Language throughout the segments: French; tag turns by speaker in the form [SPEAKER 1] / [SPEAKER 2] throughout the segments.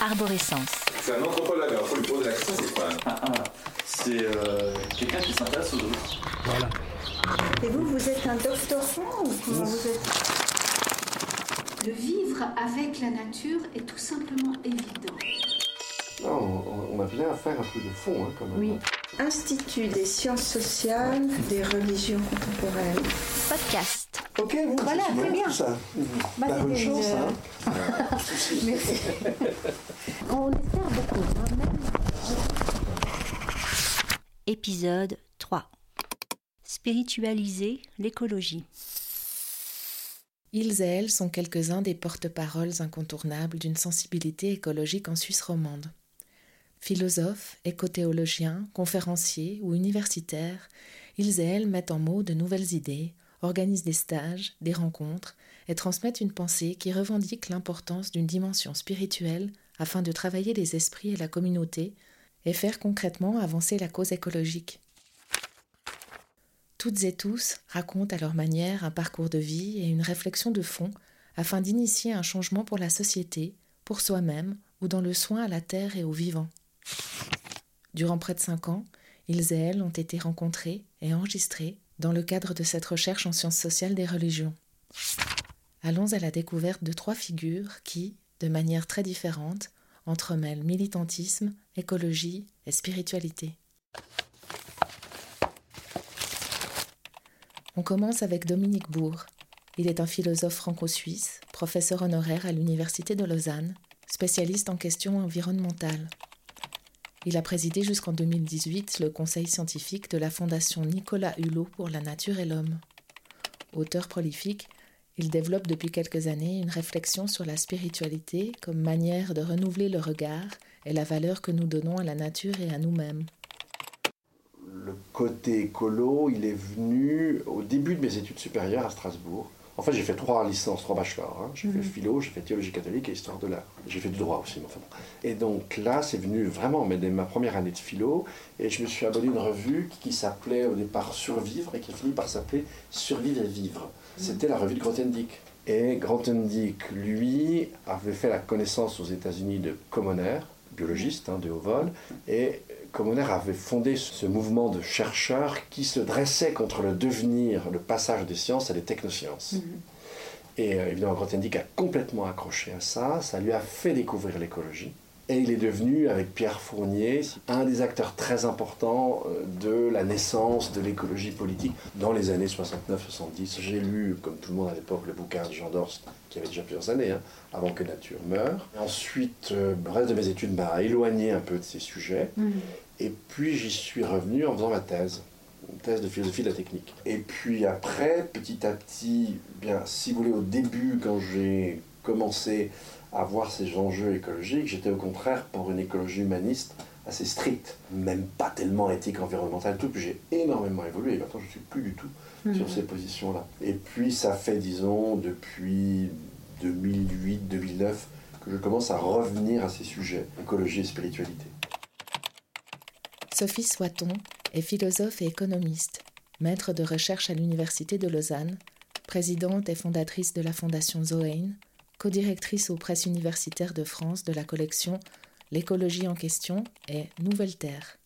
[SPEAKER 1] Arborescence.
[SPEAKER 2] C'est un anthropologue, alors faut lui poser la question, c'est quoi
[SPEAKER 3] Ah, ah. C'est euh, quelqu'un qui s'intéresse aux autres.
[SPEAKER 4] Voilà.
[SPEAKER 5] Et vous, vous êtes un doctorant ou comment vous êtes
[SPEAKER 6] De vivre avec la nature est tout simplement évident.
[SPEAKER 7] Non, on, on a bien à faire un truc de fond, hein, quand même.
[SPEAKER 5] Oui. Institut des sciences sociales des religions contemporaines.
[SPEAKER 1] Podcast.
[SPEAKER 7] Ok, bon,
[SPEAKER 5] Voilà,
[SPEAKER 7] c'est
[SPEAKER 5] très
[SPEAKER 7] super,
[SPEAKER 5] bien.
[SPEAKER 7] Ça.
[SPEAKER 5] Bah,
[SPEAKER 7] Bah, bonne
[SPEAKER 5] c'était
[SPEAKER 7] chance,
[SPEAKER 5] une-
[SPEAKER 7] hein.
[SPEAKER 5] Merci. On espère beaucoup. hein, même.
[SPEAKER 1] Épisode 3. Spiritualiser l'écologie.
[SPEAKER 8] Ils et elles sont quelques-uns des porte-paroles incontournables d'une sensibilité écologique en Suisse romande. Philosophes, écothéologiens, conférenciers ou universitaires, ils et elles mettent en mots de nouvelles idées, organisent des stages, des rencontres et transmettent une pensée qui revendique l'importance d'une dimension spirituelle afin de travailler les esprits et la communauté et faire concrètement avancer la cause écologique. Toutes et tous racontent à leur manière un parcours de vie et une réflexion de fond afin d'initier un changement pour la société, pour soi-même ou dans le soin à la terre et aux vivants. Durant près de cinq ans, ils et elles ont été rencontrés et enregistrés dans le cadre de cette recherche en sciences sociales des religions. Allons à la découverte de trois figures qui, de manière très différente, entremêlent militantisme, écologie et spiritualité. On commence avec Dominique Bourg. Il est un philosophe franco-suisse, professeur honoraire à l'Université de Lausanne, spécialiste en questions environnementales. Il a présidé jusqu'en 2018 le conseil scientifique de la Fondation Nicolas Hulot pour la nature et l'homme. Auteur prolifique, il développe depuis quelques années une réflexion sur la spiritualité comme manière de renouveler le regard et la valeur que nous donnons à la nature et à nous-mêmes.
[SPEAKER 7] Le côté écolo, il est venu au début de mes études supérieures à Strasbourg. En fait, j'ai fait trois licences, trois bachelors. hein. J'ai fait philo, j'ai fait théologie catholique et histoire de l'art. J'ai fait du droit aussi, mais enfin bon. Et donc là, c'est venu vraiment mais dès ma première année de philo. Et je me suis abonné à une revue qui s'appelait au départ Survivre et qui a fini par s'appeler Survivre et Vivre. C'était la revue de Grothendieck. Et Grothendieck, lui, avait fait la connaissance aux États-Unis de Commoner, biologiste hein, de haut vol, et Commoner avait fondé ce mouvement de chercheurs qui se dressaient contre le devenir, le passage des sciences à des technosciences. Et euh, évidemment, Grothendieck a complètement accroché à ça, ça lui a fait découvrir l'écologie. Et il est devenu, avec Pierre Fournier, un des acteurs très importants euh, de la naissance de l'écologie politique dans les années 69-70. J'ai lu, comme tout le monde à l'époque, le bouquin de Jean Dorst, qui avait déjà plusieurs années, hein, avant que Nature meure. Ensuite, euh, le reste de mes études m'a éloigné un peu de ces sujets. Et puis j'y suis revenu en faisant ma thèse, une thèse de philosophie de la technique. Et puis après, petit à petit, bien, si vous voulez, au début, quand j'ai commencé à voir ces enjeux écologiques, j'étais au contraire pour une écologie humaniste assez stricte, même pas tellement éthique, environnementale, tout. Puis j'ai énormément évolué. Et maintenant, je suis plus du tout sur ces positions-là. Et puis, ça fait, disons, depuis 2008-2009 que je commence à revenir à ces sujets, écologie et spiritualité.
[SPEAKER 8] Sophie Soiton est philosophe et économiste, maître de recherche à l'Université de Lausanne, présidente et fondatrice de la Fondation Zoein, codirectrice aux presses universitaires de France de la collection L'écologie en question et Nouvelle Terre.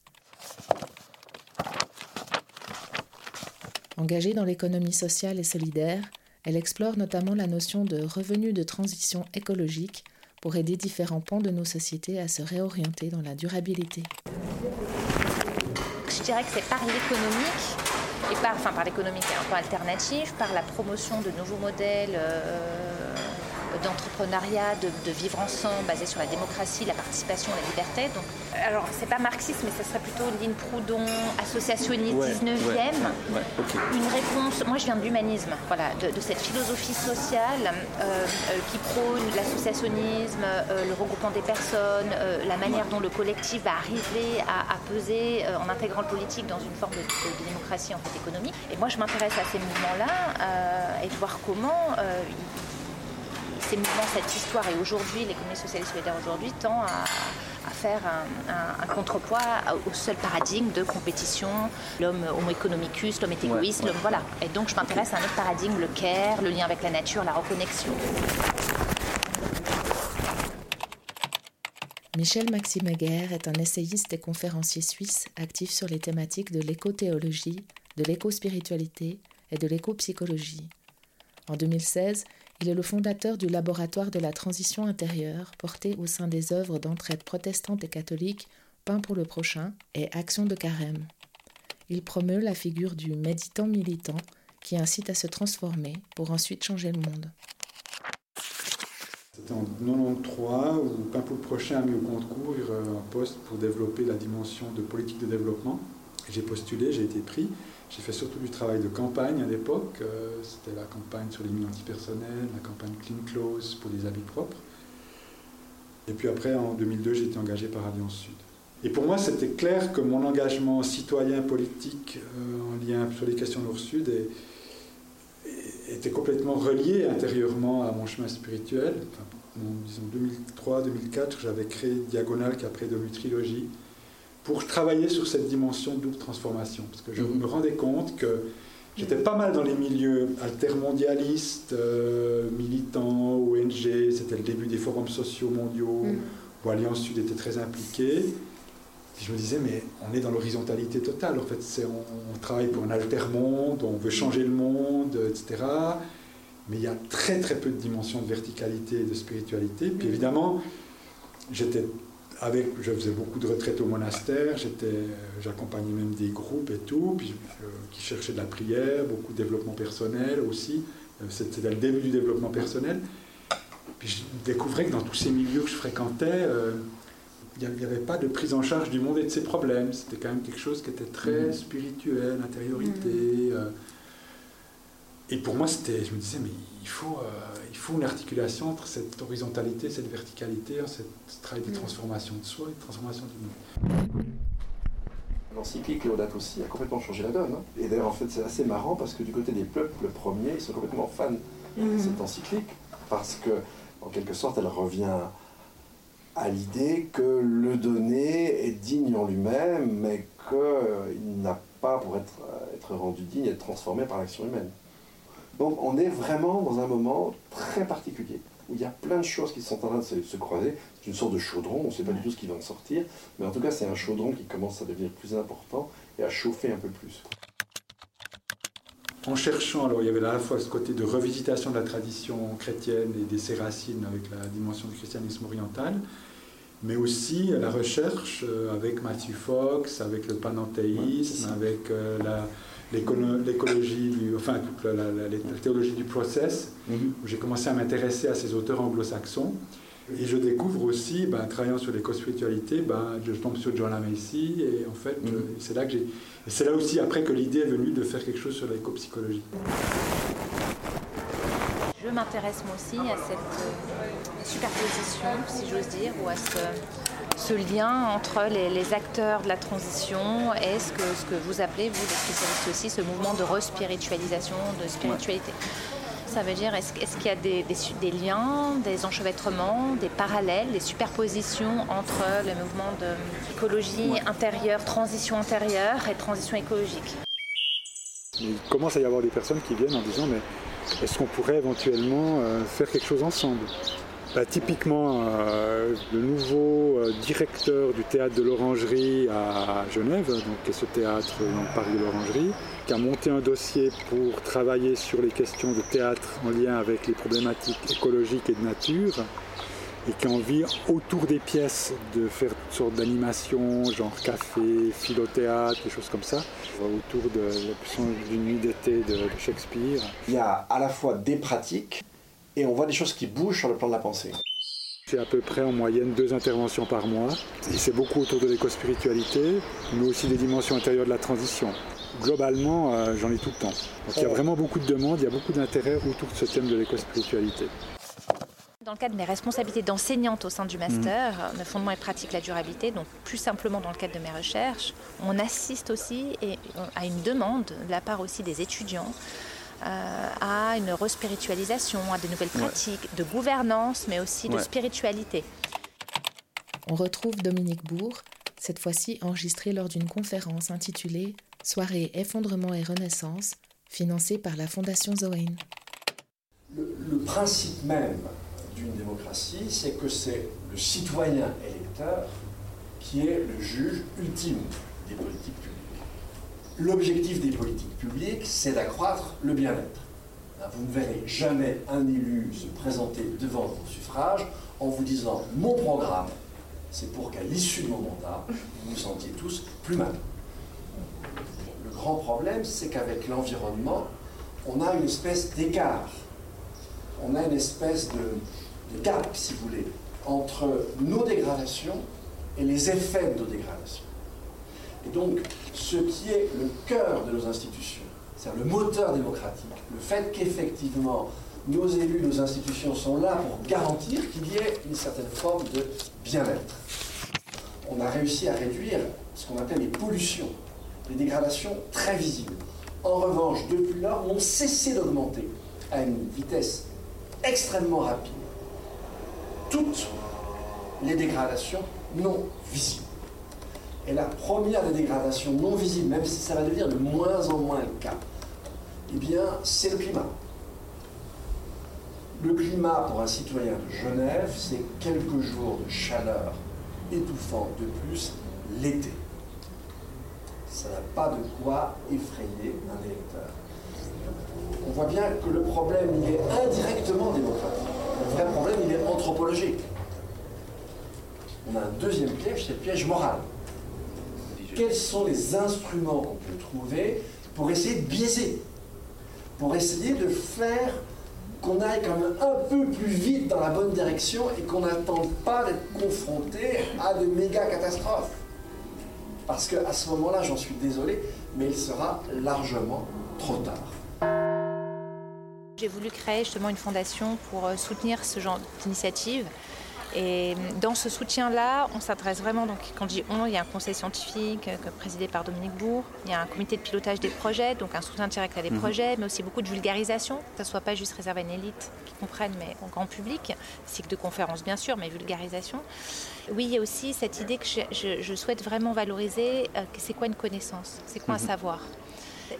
[SPEAKER 8] Engagée dans l'économie sociale et solidaire, elle explore notamment la notion de revenu de transition écologique pour aider différents pans de nos sociétés à se réorienter dans la durabilité.
[SPEAKER 9] Je dirais que c'est par l'économique et par, enfin par l'économique un peu alternative, par la promotion de nouveaux modèles euh, d'entrepreneuriat, de, de vivre ensemble, basé sur la démocratie, la participation, la liberté. Donc, alors c'est pas marxiste, mais ce serait plutôt Lynn Proudhon, associationniste 19e.
[SPEAKER 3] ouais, ok.
[SPEAKER 9] Une réponse, moi je viens de l'humanisme, voilà, de, de cette philosophie sociale euh, euh, qui prône l'associationnisme, euh, le regroupement des personnes, euh, la manière dont le collectif va arriver à, à peser euh, en intégrant le politique dans une forme de, de- de démocratie en fait économique. Et moi je m'intéresse à ces mouvements-là euh, et de voir comment euh, ils- ces mouvements, cette histoire et aujourd'hui, l'économie sociale et solidaire aujourd'hui tend à, à faire un, un- un contrepoids au seul paradigme de compétition, l'homme homo economicus, l'homme est égoïste,
[SPEAKER 3] ouais.
[SPEAKER 9] l'homme voilà. Et donc je m'intéresse à un autre paradigme, le care, le lien avec la nature, la reconnexion.
[SPEAKER 8] Michel Maxime Heger est un essayiste et conférencier suisse actif sur les thématiques de l'éco-théologie, de l'éco-spiritualité et de l'éco-psychologie. En 2016, il est le fondateur du laboratoire de la transition intérieure porté au sein des œuvres d'entraide protestante et catholique Pain pour le prochain et Action de carême. Il promeut la figure du méditant militant qui incite à se transformer pour ensuite changer le monde.
[SPEAKER 4] C'était en 93 où Pain pour le prochain a mis au concours un poste pour développer la dimension de politique de développement. J'ai postulé, j'ai été pris. J'ai fait surtout du travail de campagne à l'époque. Euh, c'était la campagne sur les mines antipersonnelles, la campagne Clean Clothes pour des habits propres. Et puis après, en 2002, j'ai été engagé par Alliance Sud. Et pour moi, c'était clair que mon engagement citoyen politique euh, en lien sur les questions Nord-Sud était complètement relié intérieurement à mon chemin spirituel. en disons 2003-2004, j'avais créé Diagonale, qui après devenu Trilogie, pour travailler sur cette dimension de double transformation. Parce que je mhm. me rendais compte que j'étais pas mal dans les milieux altermondialistes, euh, militants, ONG, c'était le début des forums sociaux mondiaux, mhm. où Alliance Sud était très impliquée. je me disais, mais on est dans l'horizontalité totale. En fait, c'est, on, travaille pour un alter-monde, on veut changer le monde, etc. Mais il y a très très peu de dimensions de verticalité et de spiritualité. Puis mhm. évidemment, j'étais je faisais beaucoup de retraites au monastère, j'accompagnais même des groupes et tout, puis, qui cherchaient de la prière, beaucoup de développement personnel aussi. Euh, c'était le début du développement personnel. Puis je découvrais que dans tous ces milieux que je fréquentais, euh, il n'y avait pas de prise en charge du monde et de ses problèmes. C'était quand même quelque chose qui était très mmh. spirituel, intériorité. Mmh. Euh, et pour moi, c'était, je me disais, mais il faut, euh, il faut une articulation entre cette horizontalité, cette verticalité, hein, ce travail de mm. transformation de soi et de transformation du monde.
[SPEAKER 7] L'encyclique Léodate aussi a complètement changé la donne. Hein. Et d'ailleurs, en fait, c'est assez marrant parce que du côté des peuples premiers, ils sont complètement fans de mm. cette encyclique parce que, en quelque sorte, elle revient à l'idée que le donné est digne en lui-même, mais qu'il n'a pas pour être, être rendu digne, être transformé par l'action humaine. Donc on est vraiment dans un moment très particulier, où il y a plein de choses qui sont en train de se, croiser. C'est une sorte de chaudron, on ne sait pas du tout ce qui va en sortir, mais en tout cas c'est un chaudron qui commence à devenir plus important et à chauffer un peu plus.
[SPEAKER 4] En cherchant, alors il y avait à la fois ce côté de revisitation de la tradition chrétienne et de ses racines avec la dimension du christianisme oriental, mais aussi la recherche euh, avec Matthew Fox, avec le panenthéisme, avec euh, la, l'écologie, enfin toute la, théologie du process, mhm. où j'ai commencé à m'intéresser à ces auteurs anglo-saxons. Et je découvre aussi, ben, travaillant sur l'éco-spiritualité, ben, je tombe sur John Macy, et en fait, mhm. c'est là que j'ai. C'est là aussi après que l'idée est venue de faire quelque chose sur l'éco-psychologie.
[SPEAKER 9] Je m'intéresse moi aussi à cette euh, superposition, si j'ose dire, ou à ce ce lien entre les, acteurs de la transition et ce que, ce que vous appelez, vous les spécialistes aussi, ce mouvement de respiritualisation, de spiritualité. Ça veut dire, est-ce qu'il y a des, des, liens, des enchevêtrements, des parallèles, des superpositions entre le mouvement d'écologie intérieure, transition intérieure et transition écologique?
[SPEAKER 4] Il commence à y avoir des personnes qui viennent en disant, mais est-ce qu'on pourrait éventuellement euh, faire quelque chose ensemble? Bah, typiquement, euh, le nouveau euh, directeur du théâtre de l'Orangerie à Genève, donc, qui est ce théâtre dans Paris de l'Orangerie, qui a monté un dossier pour travailler sur les questions de théâtre en lien avec les problématiques écologiques et de nature, et qui a envie, autour des pièces, de faire toutes sortes d'animations, genre café, philothéâtre, des choses comme ça, autour de d'une nuit d'été de Shakespeare.
[SPEAKER 7] Il y a à la fois des pratiques et on voit des choses qui bougent sur le plan de la pensée.
[SPEAKER 4] C'est à peu près en moyenne deux interventions par mois. Et c'est beaucoup autour de l'éco-spiritualité, mais aussi des dimensions intérieures de la transition. Globalement, euh, j'en ai tout le temps. Donc il y a vraiment beaucoup de demandes, il y a beaucoup d'intérêt autour de ce thème de l'éco-spiritualité.
[SPEAKER 9] Dans le cadre de mes responsabilités d'enseignante au sein du master, mmh. de fondement et pratique la durabilité, donc plus simplement dans le cadre de mes recherches, on assiste aussi à une demande de la part aussi des étudiants euh, à une respiritualisation, à de nouvelles pratiques de gouvernance, mais aussi de spiritualité.
[SPEAKER 8] On retrouve Dominique Bourg, cette fois-ci enregistrée lors d'une conférence intitulée Soirée effondrement et renaissance, financée par la Fondation Zoé.
[SPEAKER 7] Le, principe même du d'une démocratie, c'est que c'est le citoyen électeur qui est le juge ultime des politiques publiques. L'objectif des politiques publiques, c'est d'accroître le bien-être. Hein, vous ne verrez jamais un élu se présenter devant vos suffrage en vous disant mon programme, c'est pour qu'à l'issue de mon mandat, vous vous sentiez tous plus mal. Le grand problème, c'est qu'avec l'environnement, on a une espèce d'écart. On a une espèce de, de gap, si vous voulez, entre nos dégradations et les effets de nos dégradations. Et donc, ce qui est le cœur de nos institutions, c'est-à-dire le moteur démocratique, le fait qu'effectivement nos élus, nos institutions sont là pour garantir qu'il y ait une certaine forme de bien-être. On a réussi à réduire ce qu'on appelle les pollutions, les dégradations très visibles. En revanche, depuis lors, ont cessé d'augmenter à une vitesse extrêmement rapide toutes les dégradations non visibles. Et la première des dégradations non visibles, même si ça va devenir de moins en moins le cas, eh bien, c'est le climat. Le climat pour un citoyen de Genève, c'est quelques jours de chaleur étouffante de plus l'été. Ça n'a pas de quoi effrayer un électeur. On voit bien que le problème, il est indirectement démocratique. Le vrai problème, il est anthropologique. On a un deuxième piège, c'est le piège moral. Quels sont les instruments qu'on peut trouver pour essayer de biaiser Pour essayer de faire qu'on aille quand même un peu plus vite dans la bonne direction et qu'on n'attende pas d'être confronté à de méga catastrophes. Parce qu'à ce moment-là, j'en suis désolé, mais il sera largement trop tard.
[SPEAKER 9] J'ai voulu créer justement une fondation pour euh, soutenir ce genre d'initiative et dans ce soutien-là, on s'adresse vraiment, donc quand je dis on, il y a un conseil scientifique euh, présidé par Dominique Bourg, il y a un comité de pilotage des projets, donc un soutien direct à des mhm. projets, mais aussi beaucoup de vulgarisation, que ce ne soit pas juste réservé à une élite qui comprenne, mais au grand public, cycle de conférences bien sûr, mais vulgarisation. Oui, il y a aussi cette idée que je, souhaite vraiment valoriser, euh, c'est quoi une connaissance, c'est quoi un mhm. savoir?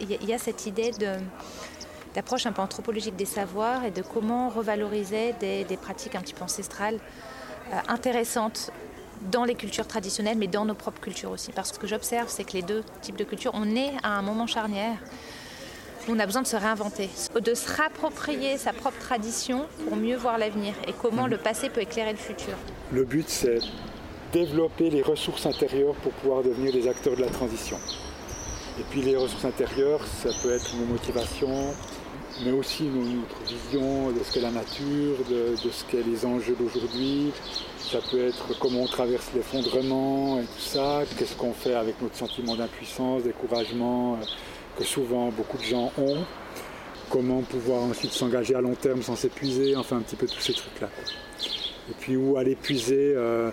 [SPEAKER 9] Il y, a, cette idée de d'approche un peu anthropologique des savoirs et de comment revaloriser des, des pratiques un petit peu ancestrales euh, intéressante dans les cultures traditionnelles, mais dans nos propres cultures aussi. Parce que ce que j'observe, c'est que les deux types de cultures, on est à un moment charnière. On a besoin de se réinventer, de se rapproprier sa propre tradition pour mieux voir l'avenir et comment le passé peut éclairer le futur.
[SPEAKER 4] Le but, c'est développer les ressources intérieures pour pouvoir devenir des acteurs de la transition. Et puis les ressources intérieures, ça peut être nos motivations, mais aussi notre vision de ce qu'est la nature, de, ce qu'est les enjeux d'aujourd'hui. Ça peut être comment on traverse l'effondrement et tout ça, qu'est-ce qu'on fait avec notre sentiment d'impuissance, découragement euh, que souvent beaucoup de gens ont. Comment pouvoir ensuite s'engager à long terme sans s'épuiser, enfin un petit peu tous ces trucs-là. Et puis où aller puiser euh,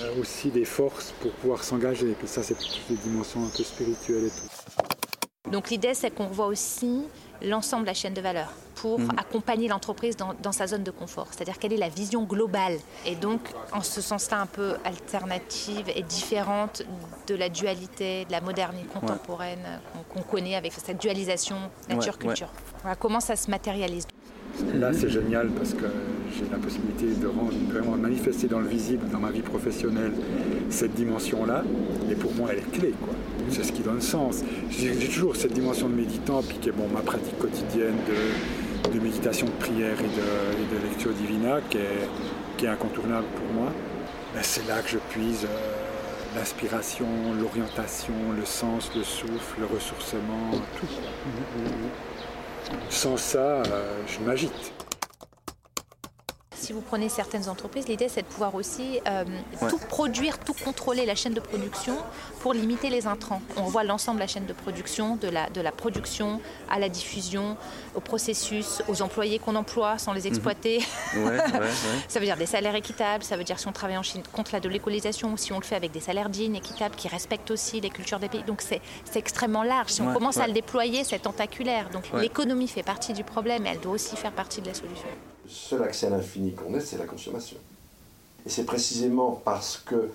[SPEAKER 4] euh, aussi des forces pour pouvoir s'engager. Et ça, c'est toutes des dimensions un peu spirituelles et tout.
[SPEAKER 9] Donc l'idée, c'est qu'on voit aussi l'ensemble de la chaîne de valeur pour mhm. accompagner l'entreprise dans, sa zone de confort. C'est-à-dire quelle est la vision globale et donc en ce sens-là un peu alternative et différente de la dualité, de la modernité contemporaine qu'on connaît avec cette dualisation nature-culture. comment ça se matérialise.
[SPEAKER 4] Là, c'est génial parce que j'ai la possibilité de vraiment manifester dans le visible, dans ma vie professionnelle, cette dimension-là. Et pour moi, elle est clé. C'est ce qui donne sens. J'ai toujours cette dimension de méditant, puis qui est bon, ma pratique quotidienne de, méditation, de prière et de, lecture divina, qui est, incontournable pour moi. Ben, c'est là que je puise euh, l'inspiration, l'orientation, le sens, le souffle, le ressourcement, tout. Sans ça, euh, je m'agite
[SPEAKER 9] si vous prenez certaines entreprises, l'idée c'est de pouvoir aussi euh, tout produire, tout contrôler la chaîne de production pour limiter les intrants. On voit l'ensemble de la chaîne de production, de la, de la production à la diffusion, au processus, aux employés qu'on emploie sans les mhm. exploiter. ça veut dire des salaires équitables, ça veut dire si on travaille en Chine contre la de l'écolisation ou si on le fait avec des salaires dignes, équitables, qui respectent aussi les cultures des pays. Donc c'est extrêmement large. Si on commence à le déployer, c'est tentaculaire. Donc l'économie fait partie du problème et elle doit aussi faire partie de la solution
[SPEAKER 7] seul accès à l'infini qu'on ait, c'est la consommation. Et c'est précisément parce que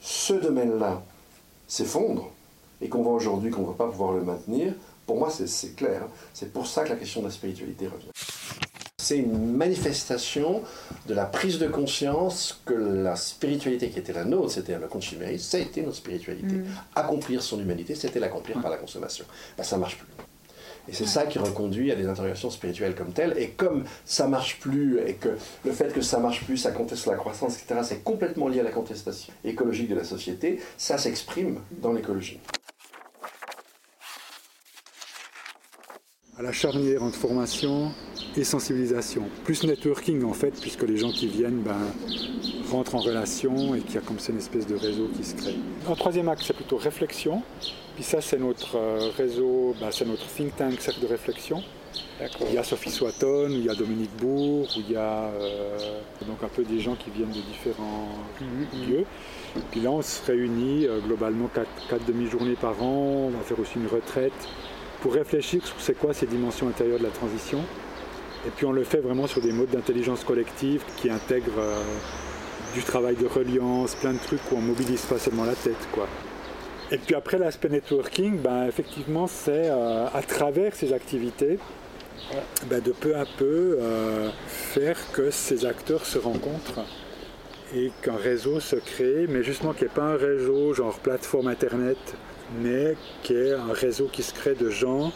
[SPEAKER 7] ce domaine-là s'effondre et qu'on voit aujourd'hui qu'on ne va pas pouvoir le maintenir, pour moi c'est clair, c'est pour ça que la question de la spiritualité revient. C'est une manifestation de la prise de conscience que la spiritualité qui était la nôtre, c'était le compte chimériste, ça a été notre spiritualité.
[SPEAKER 5] Mm.
[SPEAKER 7] Accomplir son humanité, c'était l'accomplir par la consommation. Ben, ça marche plus. Et c'est ça qui reconduit à des interrogations spirituelles comme telles. Et comme ça marche plus, et que le fait que ça marche plus, ça conteste la croissance, etc., c'est complètement lié à la contestation écologique de la société, ça s'exprime dans l'écologie.
[SPEAKER 4] À la charnière entre formation et sensibilisation. Plus networking en fait, puisque les gens qui viennent ben, rentrent en relation et qu'il y a comme ça une espèce de réseau qui se crée. En troisième axe, c'est plutôt réflexion. Puis ça, c'est notre euh, réseau, ben, c'est notre think tank, cercle de réflexion. Il y a Sophie Swatton, il y a Dominique Bourg, où il y a euh, donc un peu des gens qui viennent de différents lieux. Puis là, on se réunit euh, globalement quatre, quatre demi-journées par an. On va faire aussi une retraite pour réfléchir sur c'est quoi ces dimensions intérieures de la transition. Et puis on le fait vraiment sur des modes d'intelligence collective qui intègrent euh, du travail de reliance, plein de trucs où on mobilise pas seulement la tête. Quoi. Et puis après l'aspect networking, ben, effectivement c'est euh, à travers ces activités ben, de peu à peu euh, faire que ces acteurs se rencontrent et qu'un réseau se crée, mais justement qu'il n'y ait pas un réseau genre plateforme internet mais qui est un réseau qui se crée de gens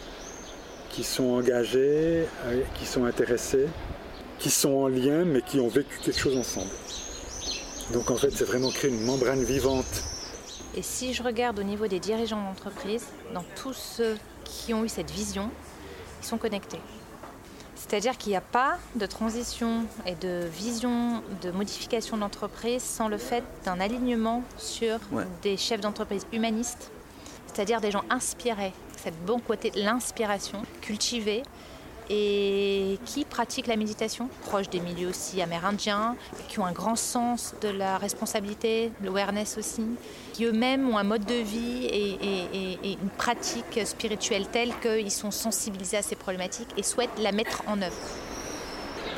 [SPEAKER 4] qui sont engagés, euh, qui sont intéressés, qui sont en lien, mais qui ont vécu quelque chose ensemble. Donc en fait, c'est vraiment créer une membrane vivante.
[SPEAKER 9] Et si je regarde au niveau des dirigeants d'entreprise, dans tous ceux qui ont eu cette vision, ils sont connectés. C'est-à-dire qu'il n'y a pas de transition et de vision de modification d'entreprise sans le fait d'un alignement sur des chefs d'entreprise humanistes c'est-à-dire des gens inspirés, cette bon côté de l'inspiration, cultivée, et qui pratiquent la méditation, proches des milieux aussi amérindiens, qui ont un grand sens de la responsabilité, de l'awareness aussi, qui eux-mêmes ont un mode de vie et, une pratique spirituelle telle qu'ils sont sensibilisés à ces problématiques et souhaitent la mettre en œuvre.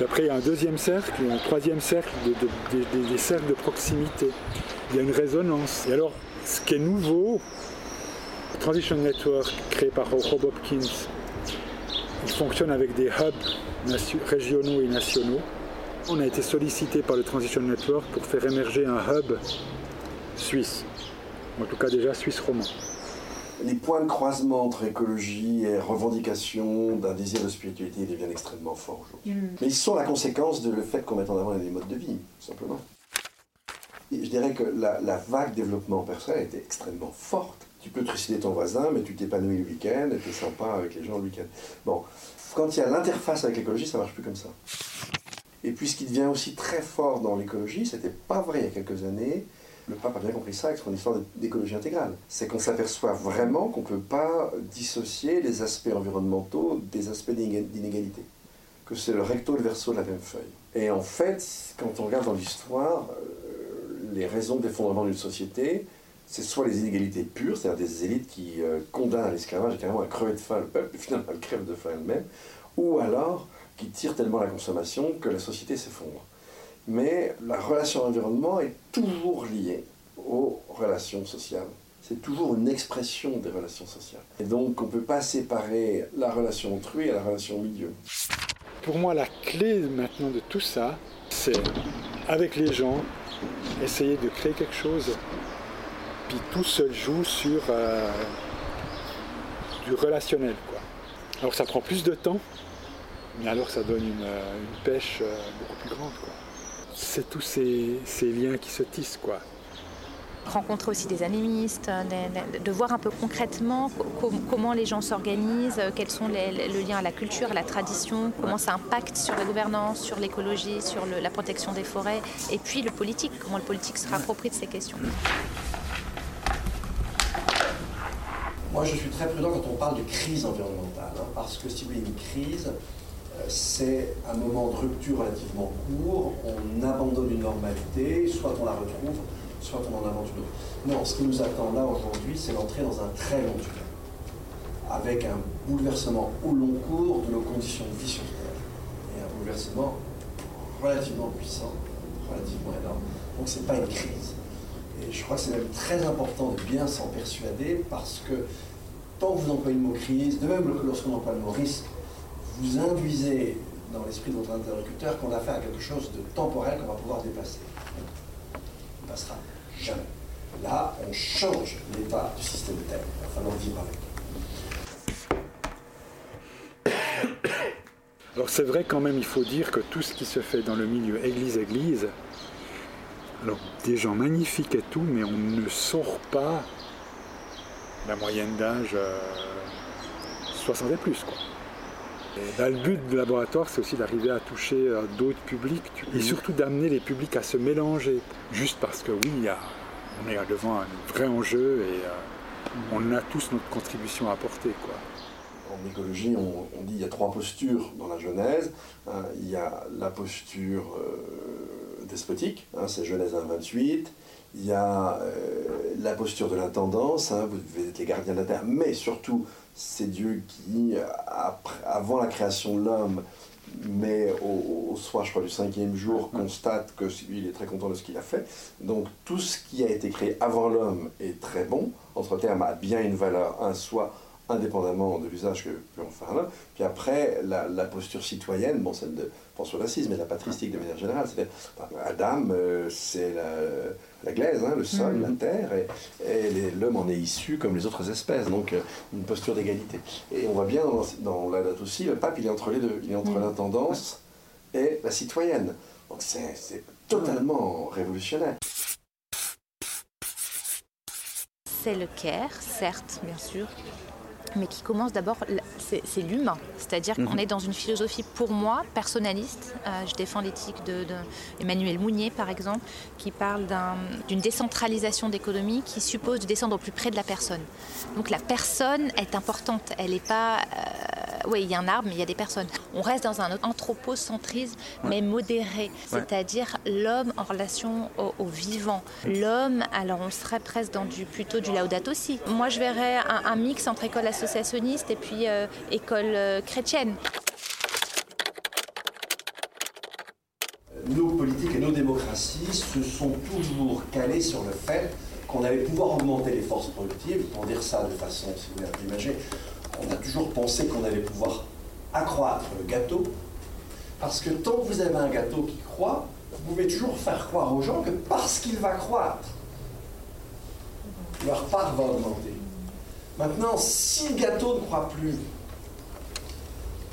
[SPEAKER 4] après, il y a un deuxième cercle un troisième cercle, des cercles de proximité. Il y a une résonance. Et alors, ce qui est nouveau, Transition Network, créé par Rob Hopkins, il fonctionne avec des hubs régionaux et nationaux. On a été sollicité par le Transition Network pour faire émerger un hub suisse, en tout cas déjà suisse roman.
[SPEAKER 7] Les points de croisement entre écologie et revendication d'un désir de spiritualité deviennent extrêmement forts aujourd'hui. Mm. Mais ils sont la conséquence du fait qu'on mette en avant des modes de vie, simplement. Et je dirais que la, la vague développement personnel était extrêmement forte tu peux trucider ton voisin, mais tu t'épanouis le week-end et tu es sympa avec les gens le week-end. Bon, quand il y a l'interface avec l'écologie, ça marche plus comme ça. Et puis ce qui devient aussi très fort dans l'écologie, c'était pas vrai il y a quelques années, le pape a bien compris ça avec son histoire d'écologie intégrale. C'est qu'on s'aperçoit vraiment qu'on ne peut pas dissocier les aspects environnementaux des aspects d'inégalité. Que c'est le recto et le verso de la même feuille. Et en fait, quand on regarde dans l'histoire, euh, les raisons d'effondrement d'une société, c'est soit les inégalités pures, c'est-à-dire des élites qui euh, condamnent à l'esclavage et carrément à crever de faim le peuple, et finalement elle crève de faim elle-même, ou alors qui tirent tellement la consommation que la société s'effondre. Mais la relation à l'environnement est toujours liée aux relations sociales. C'est toujours une expression des relations sociales. Et donc on ne peut pas séparer la relation autrui et la relation milieu.
[SPEAKER 4] Pour moi, la clé maintenant de tout ça, c'est avec les gens, essayer de créer quelque chose puis tout se joue sur euh, du relationnel. Quoi. Alors ça prend plus de temps, mais alors ça donne une, euh, pêche euh, beaucoup plus grande. C'est tous ces, liens qui se tissent. Quoi.
[SPEAKER 9] Rencontrer aussi des animistes, de, voir un peu concrètement comment les gens s'organisent, quels sont les, le lien à la culture, à la tradition, comment ça impacte sur la gouvernance, sur l'écologie, sur la protection des forêts, et puis le politique, comment le politique se rapproprie de ces questions.
[SPEAKER 7] Moi, je suis très prudent quand on parle de crise environnementale, hein, parce que si vous voulez une crise, euh, c'est un moment de rupture relativement court, on abandonne une normalité, soit on la retrouve, soit on en invente une autre. Non, ce qui nous attend là aujourd'hui, c'est l'entrée dans un très long tunnel, avec un bouleversement au long cours de nos conditions de vie sur Terre, et un bouleversement relativement puissant, relativement énorme. Donc ce n'est pas une crise. Et je crois que c'est même très important de bien s'en persuader parce que tant que vous employez le mot crise, de même lorsqu'on emploie le mot risque, vous induisez
[SPEAKER 10] dans l'esprit de votre interlocuteur qu'on a fait à quelque chose de temporel qu'on va pouvoir déplacer. Il ne passera jamais. Là, on change l'état du système Terre. Il va falloir vivre avec.
[SPEAKER 4] Alors c'est vrai quand même, il faut dire que tout ce qui se fait dans le milieu église-église, alors des gens magnifiques et tout, mais on ne sort pas la moyenne d'âge euh, 60 et plus. Quoi. Et là, le but du laboratoire, c'est aussi d'arriver à toucher euh, d'autres publics tu- et surtout d'amener les publics à se mélanger. Juste parce que oui, il y a- on est devant un vrai enjeu et euh, on a tous notre contribution à apporter. Quoi.
[SPEAKER 7] En écologie, on, on dit qu'il y a trois postures dans la Genèse. hein. il y a la posture euh, despotique, hein, c'est Genèse 1.28. Il y a euh, la posture de l'intendance, hein, vous devez être les gardiens de la terre, mais surtout, c'est Dieu qui, euh, après- avant la création de l'homme, mais au, au soir, je crois, du cinquième jour, constate que lui, il est très content de ce qu'il a fait. Donc, tout ce qui a été créé avant l'homme est très bon, entre termes, a bien une valeur, un soi, indépendamment de l'usage que peut en faire l'homme. Puis après, la, la posture citoyenne, bon, celle de François d'Assise, mais la patristique de manière générale, Adam, euh, c'est la, la glaise, hein, le sol, la terre, et, et les- l'homme en est issu comme les autres espèces, donc euh, une posture d'égalité. Et on voit bien dans, dans la date aussi, le pape, il est entre les deux, il est entre
[SPEAKER 10] Mhm.
[SPEAKER 7] l'intendance et la citoyenne. Donc c'est c'est totalement révolutionnaire.
[SPEAKER 9] C'est le care, certes, bien sûr, mais qui commence d'abord, c'est l'humain. C'est-à-dire qu'on
[SPEAKER 11] Mhm.
[SPEAKER 9] est dans une philosophie, pour moi, personnaliste. Euh, je défends l'éthique de, de Emmanuel Mounier, par exemple, qui parle d'un- d'une décentralisation d'économie qui suppose de descendre au plus près de la personne. Donc la personne est importante. Elle n'est pas. Oui, il y a un arbre, mais il y a des personnes. On reste dans un anthropocentrisme, mais modéré. C'est-à-dire l'homme en relation au, au vivant. L'homme, alors on serait presque dans du, plutôt du laudato aussi. Moi, je verrais un, un mix entre école associationniste et puis euh, école euh, chrétienne.
[SPEAKER 10] Nos politiques et nos démocraties se sont toujours calées sur le fait qu'on allait pouvoir augmenter les forces productives. Pour dire ça de façon, si vous voulez, imagée, on a toujours pensé qu'on allait pouvoir accroître le gâteau. Parce que tant que vous avez un gâteau qui croît, vous pouvez toujours faire croire aux gens que parce qu'il va croître, leur part va augmenter. Maintenant, si le gâteau ne croît plus,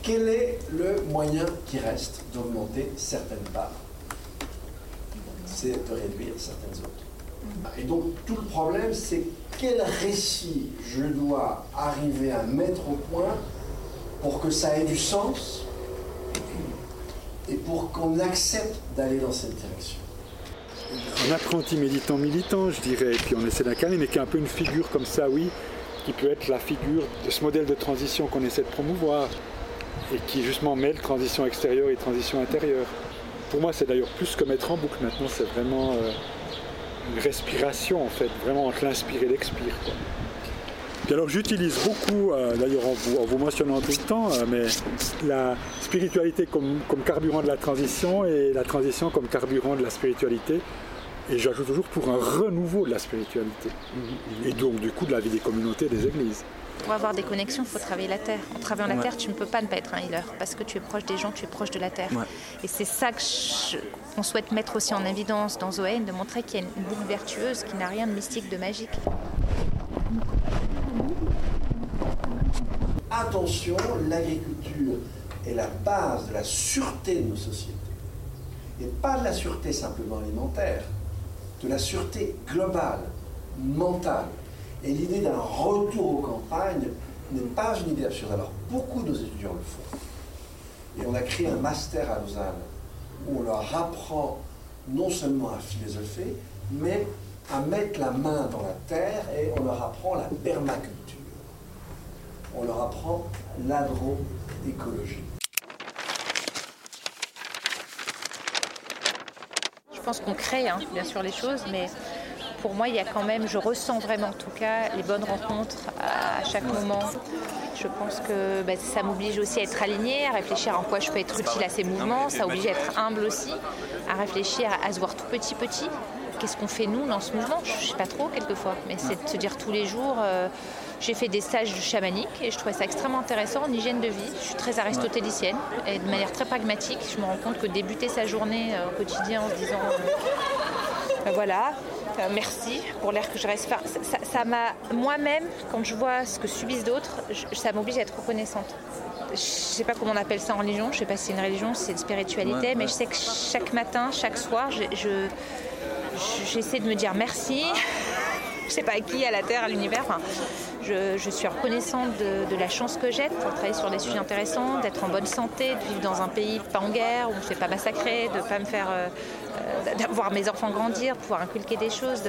[SPEAKER 10] quel est le moyen qui reste d'augmenter certaines parts? C'est de réduire certaines autres. Et donc tout le problème, c'est quel récit je dois arriver à mettre au point pour que ça ait du sens et pour qu'on accepte d'aller dans cette direction?
[SPEAKER 4] Un apprenti méditant militant, je dirais, et puis on essaie d'incarner, mais qui est un peu une figure comme ça, oui, qui peut être la figure de ce modèle de transition qu'on essaie de promouvoir, et qui justement mêle transition extérieure et transition intérieure. Pour moi, c'est d'ailleurs plus que mettre en boucle maintenant, c'est vraiment euh, une respiration en fait, vraiment entre l'inspire et l'expire. Puis alors j'utilise beaucoup, euh, d'ailleurs en vous, en vous mentionnant tout le temps, euh, mais la spiritualité comme, comme carburant de la transition et la transition comme carburant de la spiritualité. Et j'ajoute toujours pour un renouveau de la spiritualité. Et donc du coup de la vie des communautés, des églises.
[SPEAKER 9] Pour avoir des connexions, il faut travailler la terre. En travaillant la terre, tu ne peux pas ne pas être un healer parce que tu es proche des gens, tu es proche de la terre.
[SPEAKER 11] Ouais.
[SPEAKER 9] Et c'est ça que je- qu'on souhaite mettre aussi en évidence dans Zoé, de montrer qu'il y a une boucle vertueuse qui n'a rien de mystique, de magique.
[SPEAKER 10] Attention, l'agriculture est la base de la sûreté de nos sociétés. Et pas de la sûreté simplement alimentaire, de la sûreté globale, mentale. Et l'idée d'un retour aux campagnes n'est pas une idée absurde. Alors beaucoup de nos étudiants le font. Et on a créé un master à Lausanne où on leur apprend non seulement à philosopher, mais à mettre la main dans la terre et on leur apprend la permaculture. On leur apprend l'agroécologie.
[SPEAKER 9] Je pense qu'on crée hein, bien sûr les choses, mais pour moi, il y a quand même, je ressens vraiment en tout cas les bonnes rencontres à, chaque moment. Je pense que bah, ça m'oblige aussi à être aligné, à réfléchir en quoi je peux être utile à ces mouvements. Ça oblige à être humble aussi, à réfléchir à, se voir tout petit petit. qu'est-ce qu'on fait nous dans ce mouvement? Je ne sais pas trop quelquefois, mais c'est de se dire tous les jours. euh, j'ai fait des stages de chamanique et je trouvais ça extrêmement intéressant en hygiène de vie. Je suis très aristotélicienne et de manière très pragmatique, je me rends compte que débuter sa journée euh, au quotidien en se disant ben voilà, euh, merci pour l'air que je respire. Ça- m'a moi-même, quand je vois ce que subissent d'autres, ça m'oblige à être reconnaissante. Je sais pas comment on appelle ça en religion, je sais pas si c'est une religion, si c'est une spiritualité,
[SPEAKER 3] Ouais,
[SPEAKER 9] mais je sais que chaque matin, chaque soir, je- je- je- j'essaie de me dire merci. je sais pas à qui, à la Terre, à l'univers. Enfin, je, je suis reconnaissante de, de la chance que j'ai de pouvoir travailler sur des sujets intéressants, d'être en bonne santé, de vivre dans un pays pas en guerre, où on ne fait pas massacrer, de ne pas me faire. euh, d'avoir mes enfants grandir, pouvoir inculquer des choses.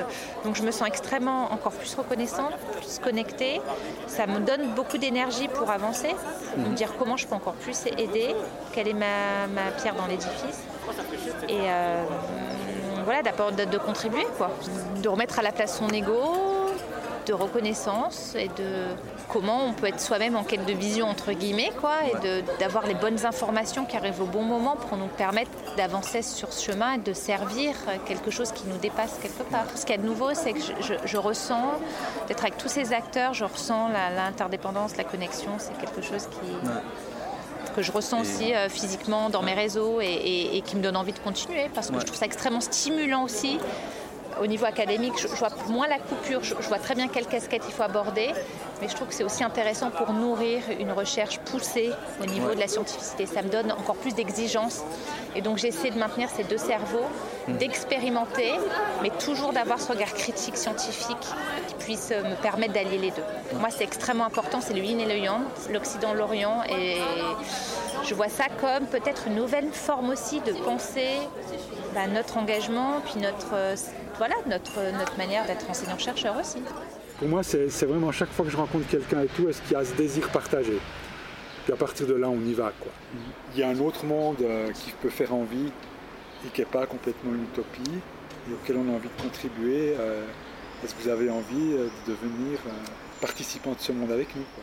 [SPEAKER 9] Donc je me sens extrêmement encore plus reconnaissante, plus connectée. Ça me donne beaucoup d'énergie pour avancer, me dire comment je peux encore plus aider, quelle est ma, ma pierre dans l'édifice. Et euh, voilà, de, de contribuer, quoi. De remettre à la place son ego, de reconnaissance et de comment on peut être soi-même en quête de vision entre guillemets quoi et d'avoir les bonnes informations qui arrivent au bon moment pour nous permettre d'avancer sur ce chemin et de servir quelque chose qui nous dépasse quelque part. Ce qu'il y a de nouveau, c'est que je, je- je ressens d'être avec tous ces acteurs, je ressens l'interdépendance, la, connexion, c'est quelque chose qui que je ressens
[SPEAKER 3] Et-
[SPEAKER 9] aussi euh, physiquement dans mes réseaux et, et- et qui me donne envie de continuer parce que
[SPEAKER 3] Ouais.
[SPEAKER 9] je trouve ça extrêmement stimulant aussi. Au niveau académique, je, je vois moins la coupure, je, je vois très bien quelle casquette il faut aborder, mais je trouve que c'est aussi intéressant pour nourrir une recherche poussée au niveau de la scientificité. Ça me donne encore plus d'exigence. Et donc j'essaie de maintenir ces deux cerveaux, d'expérimenter, mais toujours d'avoir ce regard critique scientifique qui puisse euh, me permettre d'allier les deux. Pour moi, c'est extrêmement important, c'est le yin et le yang, l'Occident, l'Orient, et je vois ça comme peut-être une nouvelle forme aussi de penser bah, notre engagement, puis notre, euh, voilà, notre, notre manière d'être enseignant-chercheur aussi.
[SPEAKER 4] Pour moi, c'est c'est vraiment chaque fois que je rencontre quelqu'un et tout, est-ce qu'il y a ce désir partagé? Puis à partir de là, on y va. Quoi. Il y a un autre monde euh, qui peut faire envie et qui n'est pas complètement une utopie et auquel on a envie de contribuer. euh, est-ce que vous avez envie euh, de devenir euh, participant de ce monde avec nous quoi?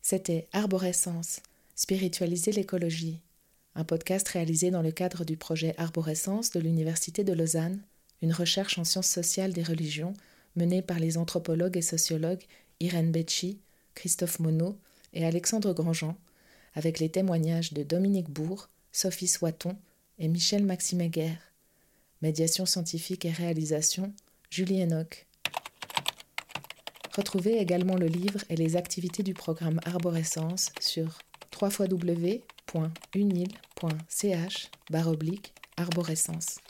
[SPEAKER 8] C'était Arborescence, spiritualiser l'écologie, un podcast réalisé dans le cadre du projet Arborescence de l'Université de Lausanne, une recherche en sciences sociales des religions menée par les anthropologues et sociologues Irène Becci, Christophe Monod et Alexandre Grandjean, avec les témoignages de Dominique Bourg, Sophie Soiton et Michel Maximéguer. Médiation scientifique et réalisation, Julie Enoch. Retrouvez également le livre et les activités du programme Arborescence sur www.unil.ch arborescence.